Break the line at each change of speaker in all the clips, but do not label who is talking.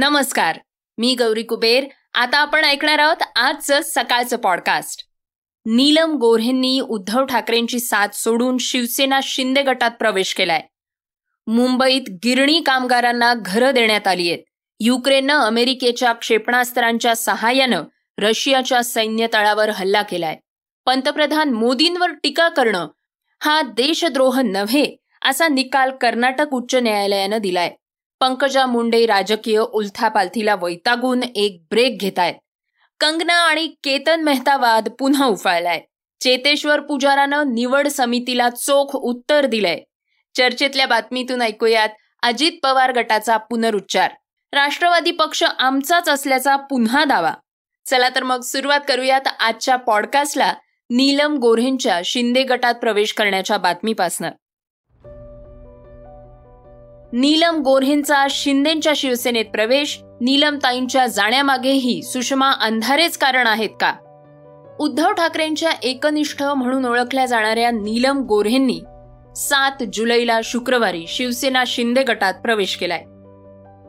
नमस्कार मी गौरी कुबेर. आता आपण ऐकणार आहोत आजचं सकाळचं पॉडकास्ट नीलम गोऱ्हेंनी उद्धव ठाकरेंची साथ सोडून शिवसेना शिंदे गटात प्रवेश केलाय. मुंबईत गिरणी कामगारांना घरं देण्यात आली आहेत. युक्रेननं अमेरिकेच्या क्षेपणास्त्रांच्या सहाय्यानं रशियाच्या सैन्य तळावर हल्ला केलाय. पंतप्रधान मोदींवर टीका करणं हा देशद्रोह नव्हे असा निकाल कर्नाटक उच्च न्यायालयानं दिलाय. पंकजा मुंडे राजकीय उलथापालथीला वैतागून एक ब्रेक घेतायत. कंगना आणि केतन मेहतावाद पुन्हा उफाळलाय. चेतेश्वर पुजारानं निवड समितीला चोख उत्तर दिलंय. चर्चेतल्या बातमीतून ऐकूयात अजित पवार गटाचा पुनरुच्चार. राष्ट्रवादी पक्ष आमचाच असल्याचा पुन्हा दावा. चला तर मग सुरुवात करूयात आजच्या पॉडकास्टला नीलम गोऱ्हेंच्या शिंदे गटात प्रवेश करण्याच्या बातमीपासनं. नीलम गोऱ्हेंचा शिंदेच्या शिवसेनेत प्रवेश नीलमताईंच्या जाण्यामागेही सुषमा अंधारेच कारण आहेत का? उद्धव ठाकरेंच्या एकनिष्ठ म्हणून ओळखल्या जाणाऱ्या नीलम गोऱ्हेंनी सात जुलैला शुक्रवारी शिवसेना शिंदे गटात प्रवेश केलाय.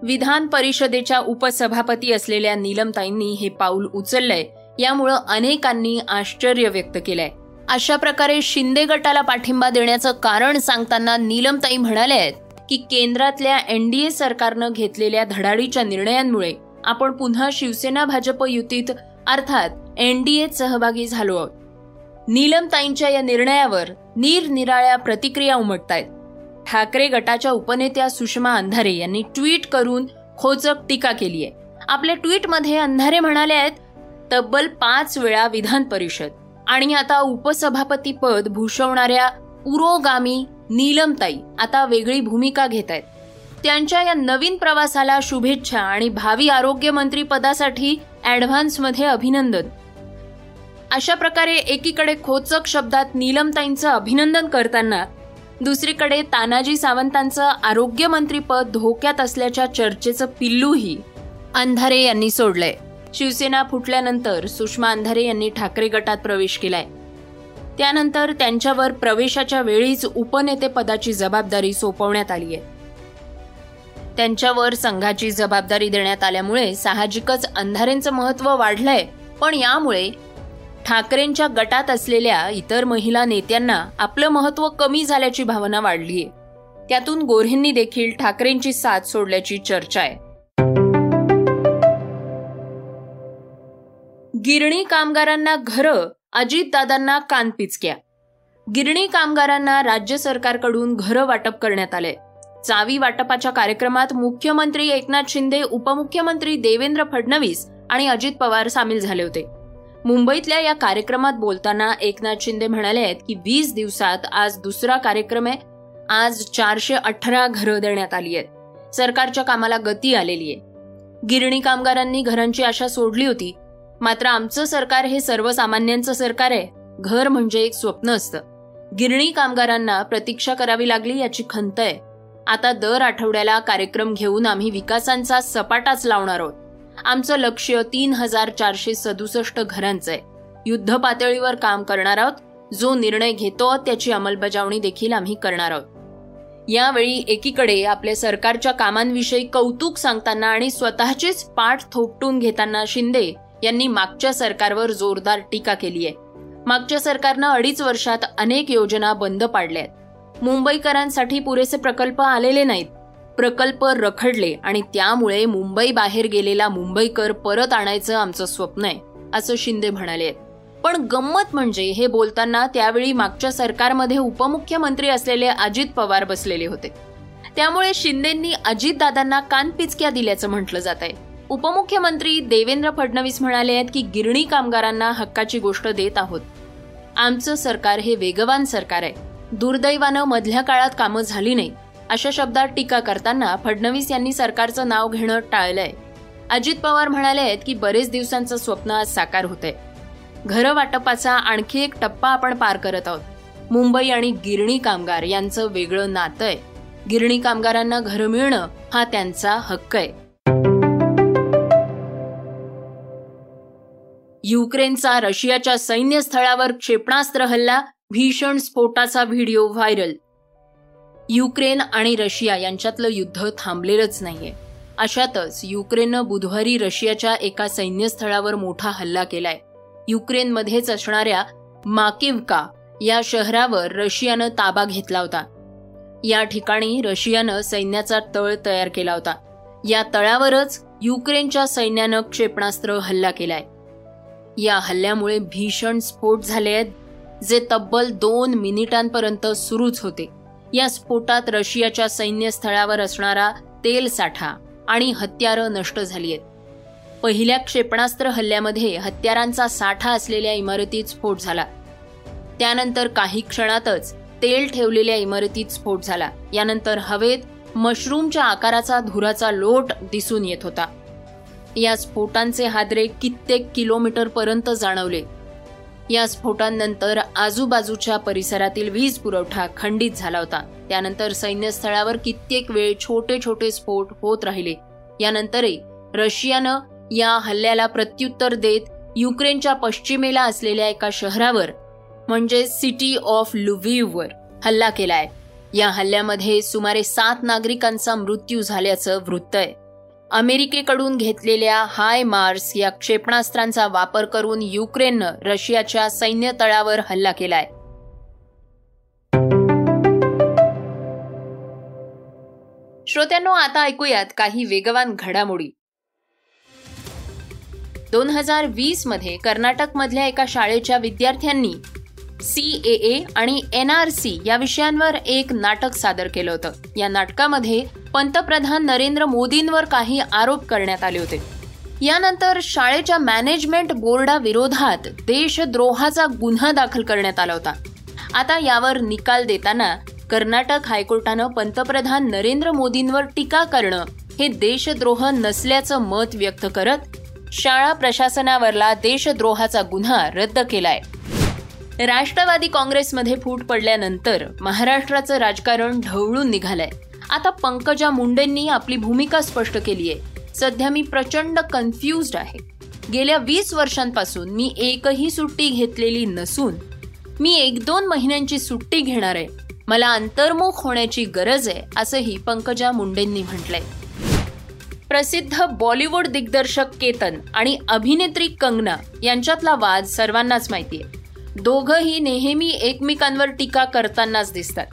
विधान परिषदेच्या उपसभापती असलेल्या नीलमताईंनी हे पाऊल उचललंय यामुळं अनेकांनी आश्चर्य व्यक्त केलंय. अशा प्रकारे शिंदे गटाला पाठिंबा देण्याचं कारण सांगताना नीलमताई म्हणाले आहेत की केंद्रातल्या एनडीए सरकारनं घेतलेल्या धडाडीच्या निर्णयांमुळे आपण पुन्हा शिवसेना भाजप युतीत अर्थात एनडीएत सहभागी झालो आहोत. नीलमताईंच्या या निर्णयावर निरनिराळ्या प्रतिक्रिया उमटतायत. ठाकरे गटाच्या उपनेत्या सुषमा अंधारे यांनी ट्विट करून खोचक टीका केली आहे आपल्या ट्विटमध्ये अंधारे म्हणाले आहेत तब्बल पाच वेळा विधान परिषद आणि आता उपसभापती पद भूषवणाऱ्या पुरोगामी नीलमताई आता वेगळी भूमिका घेत आहेत त्यांच्या या नवीन प्रवासाला शुभेच्छा आणि भावी आरोग्यमंत्री पदासाठी ॲडव्हान्समध्ये अभिनंदन. अशा प्रकारे एकीकडे खोचक शब्दात नीलमताईंचं अभिनंदन करताना दुसरीकडे तानाजी सावंतांचं आरोग्यमंत्रीपद धोक्यात असल्याच्या चर्चेचं पिल्लूही अंधारे यांनी सोडलंय. शिवसेना फुटल्यानंतर सुषमा अंधारे यांनी ठाकरे गटात प्रवेश केलाय. त्यानंतर त्यांच्यावर प्रवेशाच्या वेळीच उपनेतेपदाची जबाबदारी सोपवण्यात आली आहे. त्यांच्यावर संघाची जबाबदारी देण्यात आल्यामुळे साहजिकच अंधारेंचं महत्त्व वाढलंय पण यामुळे ठाकरेंच्या गटात असलेल्या इतर महिला नेत्यांना आपलं महत्त्व कमी झाल्याची भावना वाढलीय त्यातून गोऱ्हेंनी देखील ठाकरेंची साथ सोडल्याची चर्चा आहे. गिरणी कामगारांना घरं अजितदादांना कानपिचक्या गिरणी कामगारांना राज्य सरकारकडून घरं वाटप करण्यात आले. चावी वाटपाच्या कार्यक्रमात मुख्यमंत्री एकनाथ शिंदे उपमुख्यमंत्री देवेंद्र फडणवीस आणि अजित पवार सामील झाले होते. मुंबईतल्या या कार्यक्रमात बोलताना एकनाथ शिंदे म्हणाले आहेत की वीस दिवसात आज दुसरा कार्यक्रम आहे. आज चारशे अठरा घरं देण्यात आली आहेत. सरकारच्या कामाला गती आलेली आहे. गिरणी कामगारांनी घरांची आशा सोडली होती मात्र आमचं सरकार हे सर्वसामान्यांचं सरकार आहे. घर म्हणजे एक स्वप्न असतं. गिरणी कामगारांना प्रतीक्षा करावी लागली याची खंत आहे. आता दर आठवड्याला कार्यक्रम घेऊन आम्ही विकासांचा सपाटाच लावणार आहोत. आमचं लक्ष तीन हजार चारशे सदुसष्ट घरांचं आहे. युद्ध पातळीवर काम करणार आहोत. जो निर्णय घेतो त्याची अंमलबजावणी देखील आम्ही करणार आहोत. यावेळी एकीकडे आपल्या सरकारच्या कामांविषयी कौतुक सांगताना आणि स्वतःचेच पाठ थोपटून घेताना शिंदे यांनी मागच्या सरकारवर जोरदार टीका केली आहे. मागच्या सरकारनं अडीच वर्षात अनेक योजना बंद पाडल्या आहेत. मुंबईकरांसाठी पुरेसे प्रकल्प आलेले नाहीत. प्रकल्प रखडले आणि त्यामुळे मुंबई बाहेर गेलेला मुंबईकर परत आणायचं आमचं स्वप्न आहे असं शिंदे म्हणाले पण गंमत म्हणजे हे बोलताना त्यावेळी मागच्या सरकारमध्ये उपमुख्यमंत्री असलेले अजित पवार बसलेले होते. त्यामुळे शिंदेंनी अजितदादांना कानपिचक्या दिल्याचं म्हटलं जात आहे. उपमुख्यमंत्री देवेंद्र फडणवीस म्हणाले आहेत की गिरणी कामगारांना हक्काची गोष्ट देत आहोत. आमचं सरकार हे वेगवान सरकार आहे. दुर्दैवानं मधल्या काळात कामं झाली नाही अशा शब्दात टीका करताना फडणवीस यांनी सरकारचं नाव घेणं टाळलंय. अजित पवार म्हणाले आहेत की बरेच दिवसांचं स्वप्न आज साकार होतंय. घर वाटपाचा आणखी एक टप्पा आपण पार करत आहोत. मुंबई आणि गिरणी कामगार यांचं वेगळं नातं आहे. गिरणी कामगारांना घरं मिळणं हा त्यांचा हक्क आहे. युक्रेनचा रशियाच्या सैन्य स्थळावर क्षेपणास्त्र हल्ला भीषण स्फोटाचा व्हिडिओ व्हायरल. युक्रेन आणि रशिया यांच्यातलं युद्ध थांबलेलंच नाहीये. अशातच युक्रेननं बुधवारी रशियाच्या एका सैन्यस्थळावर मोठा हल्ला केलाय. युक्रेनमध्येच असणाऱ्या माकिवका या शहरावर रशियानं ताबा घेतला होता. या ठिकाणी रशियानं सैन्याचा तळ तयार केला होता. या तळावरच युक्रेनच्या सैन्यानं क्षेपणास्त्र हल्ला केलाय. या हल्ल्यामुळे भीषण स्फोट झाले आहेत जे तब्बल दोन मिनिटांपर्यंत सुरूच होते. या स्फोटात रशियाच्या सैन्यस्थळावर असणारा तेल साठा आणि हत्यारं नष्ट झाली आहेत. पहिल्या क्षेपणास्त्र हल्ल्यामध्ये हत्यारांचा साठा असलेल्या इमारतीत स्फोट झाला. त्यानंतर काही क्षणातच तेल ठेवलेल्या इमारतीत स्फोट झाला. यानंतर हवेत मशरूमच्या आकाराचा धुराचा लोट दिसून येत होता. या स्फोटांचे हादरे कित्येक किलोमीटर पर्यंत जाणवले. या स्फोटांनंतर आजूबाजूच्या परिसरातील वीज पुरवठा खंडित झाला होता. त्यानंतर सैन्यस्थळावर कित्येक वेळ छोटे छोटे स्फोट होत राहिले. यानंतरही रशियानं या हल्ल्याला प्रत्युत्तर देत युक्रेनच्या पश्चिमेला असलेल्या एका शहरावर म्हणजे सिटी ऑफ लुव्हिववर हल्ला केलाय. या हल्ल्यामध्ये सुमारे सात नागरिकांचा मृत्यू झाल्याचं वृत्त आहे. अमेरिकेकडून घेतलेल्या हाय मार्स या क्षेपणास्त्रांचा वापर करून युक्रेननं रशियाच्या सैन्य तळावर हल्ला केलाय. श्रोत्यांनो आता ऐकूयात काही वेगवान घडामोडी. दोन हजार वीसमध्ये कर्नाटक मधल्या एका शाळेच्या विद्यार्थ्यांनी सी ए ए आणि एन आर सी या विषयांवर एक नाटक सादर केलं होतं. या नाटकामध्ये पंतप्रधान नरेंद्र मोदींवर काही आरोप करण्यात आले होते. यानंतर शाळेच्या मॅनेजमेंट बोर्डाविरोधात देशद्रोहाचा गुन्हा दाखल करण्यात आला होता. आता यावर निकाल देताना कर्नाटक हायकोर्टानं पंतप्रधान नरेंद्र मोदींवर टीका करणं हे देशद्रोह नसल्याचं मत व्यक्त करत शाळा प्रशासनावरला देशद्रोहाचा गुन्हा रद्द केलाय. राष्ट्रवादी काँग्रेसमध्ये फूट पडल्यानंतर महाराष्ट्राचं राजकारण ढवळून निघालंय. आता पंकजा मुंडेंनी आपली भूमिका स्पष्ट केली आहे. सध्या मी प्रचंड कन्फ्युज आहे. गेल्या वीस वर्षांपासून मी एकही सुट्टी घेतलेली नसून मी एक दोन महिन्यांची सुट्टी घेणार आहे. मला अंतर्मुख होण्याची गरज आहे असंही पंकजा मुंडेंनी म्हटलंय. प्रसिद्ध बॉलिवूड दिग्दर्शक केतन आणि अभिनेत्री कंगना यांच्यातला वाद सर्वांनाच माहिती आहे दोघंही नेहमी एकमेकांवर टीका करतानाच दिसतात.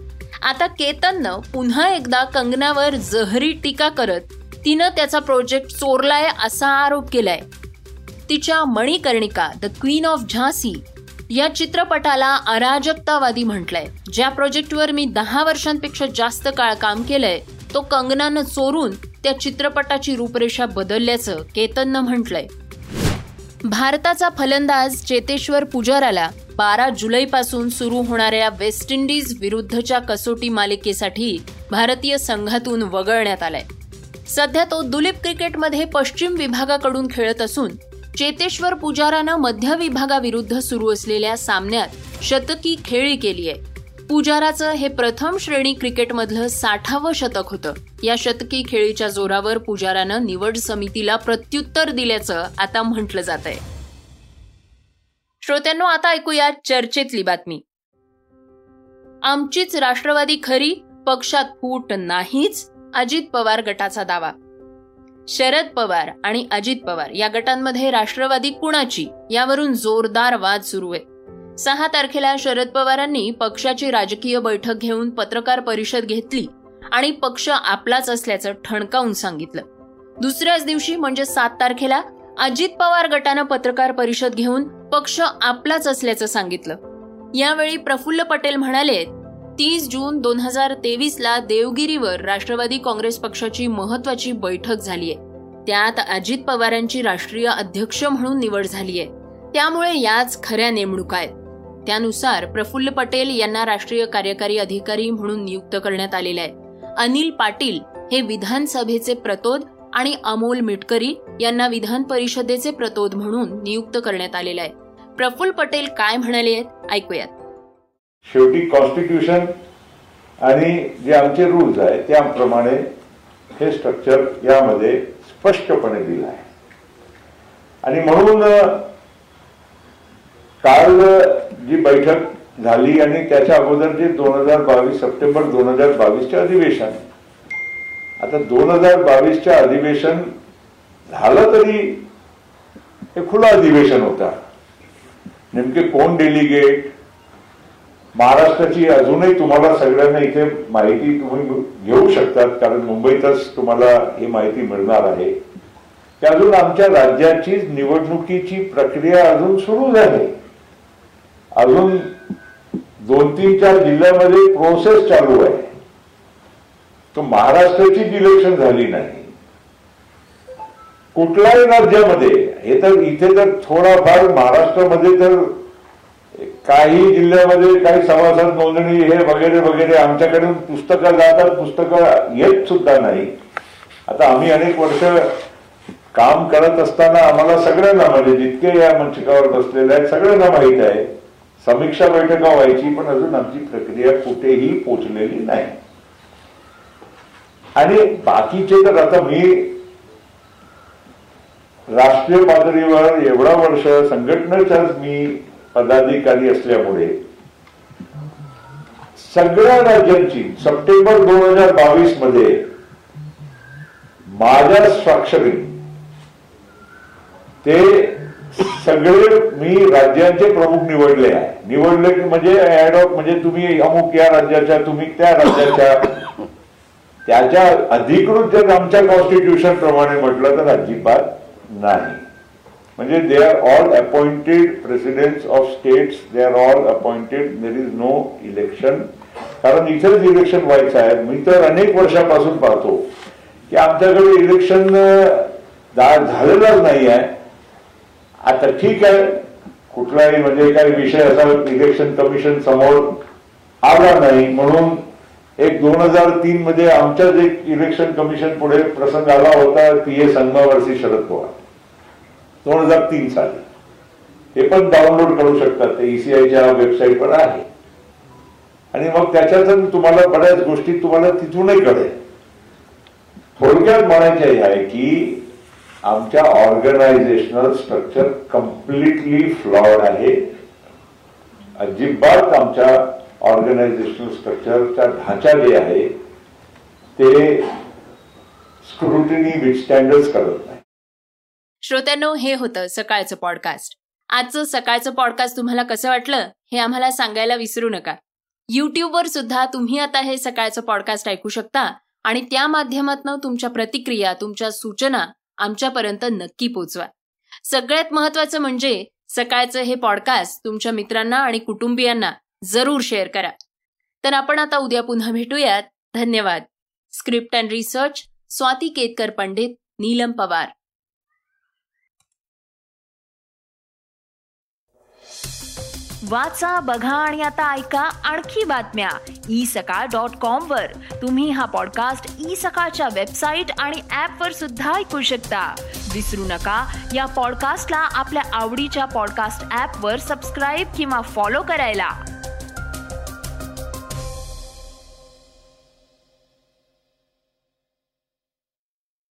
आता केतननं पुन्हा एकदा कंगनावर जहरी टीका करत तिनं त्याचा प्रोजेक्ट चोरलाय असा आरोप केलाय. तिच्या मणिकर्णिका द क्वीन ऑफ झासी या चित्रपटाला अराजकतावादी म्हटलंय. ज्या प्रोजेक्टवर मी दहा वर्षांपेक्षा जास्त काळ काम केलंय तो कंगनानं चोरून त्या चित्रपटाची रूपरेषा बदलल्याचं केतननं म्हटलंय. भारताचा फलंदाज चेतेश्वर पुजाराला बारा जुलैपासून सुरू होणाऱ्या वेस्ट इंडिज विरुद्धच्या कसोटी मालिकेसाठी भारतीय संघातून वगळण्यात आलाय. सध्या तो दुलीप क्रिकेटमध्ये पश्चिम विभागाकडून खेळत असून चेतेश्वर पुजारानं मध्य विभागाविरुद्ध सुरू असलेल्या सामन्यात शतकी खेळी केली आहे. पुजाराचं हे प्रथम श्रेणी क्रिकेटमधलं साठावं शतक होतं. या शतकी खेळीच्या जोरावर पुजारानं निवड समितीला प्रत्युत्तर दिल्याचं आता म्हटलं जात आहे श्रोत्यांनो आता ऐकूया चर्चेतली बातमी. आमचीच राष्ट्रवादी खरी पक्षात फूट नाहीच अजित पवार गटाचा दावा. शरद पवार आणि अजित पवार या गटांमध्ये राष्ट्रवादी कुणाची? यावरून जोरदार वाद सुरू आहे. सहा तारखेला शरद पवारांनी पक्षाची राजकीय बैठक घेऊन पत्रकार परिषद घेतली आणि पक्ष आपलाच असल्याचं ठणकावून सांगितलं. दुसऱ्याच दिवशी म्हणजे सात तारखेला अजित पवार गटानं पत्रकार परिषद घेऊन पक्ष आपलाच असल्याचं सांगितलं. यावेळी प्रफुल्ल पटेल म्हणाले तीस जून दोन हजार तेवीसला देवगिरीवर राष्ट्रवादी काँग्रेस पक्षाची महत्वाची बैठक झालीय. त्यात अजित पवारांची राष्ट्रीय अध्यक्ष म्हणून निवड झालीय. त्यामुळे याच खऱ्या नेमणुका आहेत. त्यानुसार प्रफुल्ल पटेल यांना राष्ट्रीय कार्यकारी अधिकारी म्हणून नियुक्त करण्यात आलेले आहे. अनिल पाटील हे विधानसभेचे प्रतोद आणि अमोल मिटकरी यांना विधान परिषदेचे प्रतोद म्हणून नियुक्त करण्यात आलेले आहे. प्रफुल्ल पटेल काय म्हणाले आहेत? ऐकूयात.
शेवटी कॉन्स्टिट्यूशन आणि जे आमचे रूल्स आहे त्याप्रमाणे हे स्ट्रक्चर यामध्ये स्पष्टपणे दिलं आहे. आणि म्हणून काल जी बैठक झाली आणि त्याच्या अगोदर जे दोन हजार बावीस सप्टेंबर दोन हजार बावीसचे अधिवेशन आता दोन हजार बावीसच्या अधिवेशन झालं तरी हे खुलं अधिवेशन होता. नेमके कोण डेलिगेट महाराष्ट्राची अजूनही तुम्हाला सगळ्यांना इथे माहिती तुम्ही घेऊ शकतात कारण मुंबईतच तुम्हाला ही माहिती मिळणार आहे. की अजून आमच्या राज्याची निवडणुकीची प्रक्रिया अजून सुरू झाली. अजून दोन तीन चार जिल्ह्यामध्ये प्रोसेस चालू आहे. तर महाराष्ट्राची इलेक्शन झाली नाही. कुठल्याही राज्यामध्ये हे तर इथे तर थोडाफार महाराष्ट्रामध्ये तर काही जिल्ह्यामध्ये काही सभासद नोंदणी हे वगैरे वगैरे आमच्याकडून पुस्तकं जातात पुस्तकं येत सुद्धा नाही. आता आम्ही अनेक वर्ष काम करत असताना आम्हाला सगळ्यांना म्हणजे जितके या मंचकावर बसलेले आहेत सगळ्यांना माहीत आहे. समीक्षा बैठका व्हायची पण अजून आमची प्रक्रिया कुठेही पोचलेली नाही. आणि बाकीचे तर आता मी राष्ट्रीय पातळीवर एवढा वर्ष संघटनेच्याच मी पदाधिकारी असल्यामुळे सगळ्या राज्यांची सप्टेंबर दोन हजार बावीसमध्ये माझ्या स्वाक्षरी ते सगळे मी राज्यांचे प्रमुख निवडले आहे. निवडले की म्हणजे ऍडॉप म्हणजे तुम्ही अमुक या राज्याच्या तुम्ही त्या राज्याच्या त्याच्या अधिकृत जर आमच्या कॉन्स्टिट्यूशन प्रमाणे म्हटलं तर अजिबात नाही. म्हणजे they are all appointed presidents of states they are all appointed there is no election कारण इथेच इलेक्शन व्हायचं आहे. मी तर अनेक वर्षापासून पाहतो की आमच्याकडे इलेक्शन झालेलंच नाही आहे. आता ठीक आहे. कुठलाही म्हणजे काही विषय असा इलेक्शन कमिशन समोर आला नाही. म्हणून एक दोन हजार तीन मध्ये आमच्याच एक इलेक्शन कमिशन पुढे प्रसंग आला होता ती ए संघावरती शरद पवार. दोन हजार तीन साली. ते पण डाउनलोड करू शकतात ते ईसीआयच्या वेबसाईटवर आहे. आणि मग त्याच्यातून तुम्हाला बऱ्याच गोष्टी तुम्हाला तिथूनही कळेल. थोडक्यात म्हणायचे आहे की आमच्या ऑर्गनायझेशनल स्ट्रक्चर कम्प्लिटली फ्लॉड आहे. अजिबात आमच्या ऑर्गनायझेशनल स्ट्रक्चरचा ढांचा जे आहे ते स्क्रुटिनी विथस्टँडर्स करत नाही.
श्रोत्यांनो हे होतं सकाळचं पॉडकास्ट आजचं सकाळचं पॉडकास्ट तुम्हाला कसं वाटलं हे आम्हाला सांगायला विसरू नका. युट्यूबवर सुद्धा तुम्ही आता हे सकाळचं पॉडकास्ट ऐकू शकता आणि त्या माध्यमातून तुमच्या प्रतिक्रिया तुमच्या सूचना आमच्यापर्यंत नक्की पोचवा. सगळ्यात महत्वाचं म्हणजे सकाळचं हे पॉडकास्ट तुमच्या मित्रांना आणि कुटुंबियांना जरूर शेअर करा. तर आपण आता उद्या पुन्हा भेटूयात. धन्यवाद. Script and research Swati Ketkar Pandit Neelam Pawar. वाचा बघा आणि आता ऐका आणखी बातम्या. ई सकाळ डॉट कॉम वर. तुम्ही हा पॉडकास्ट ई सकाळच्या वेबसाईट आणि ऍप वर सुद्धा ऐकू शकता. विसरू नका या पॉडकास्टला आपल्या आवडीच्या पॉडकास्ट ऍप वर सबस्क्राईब किंवा फॉलो करायला.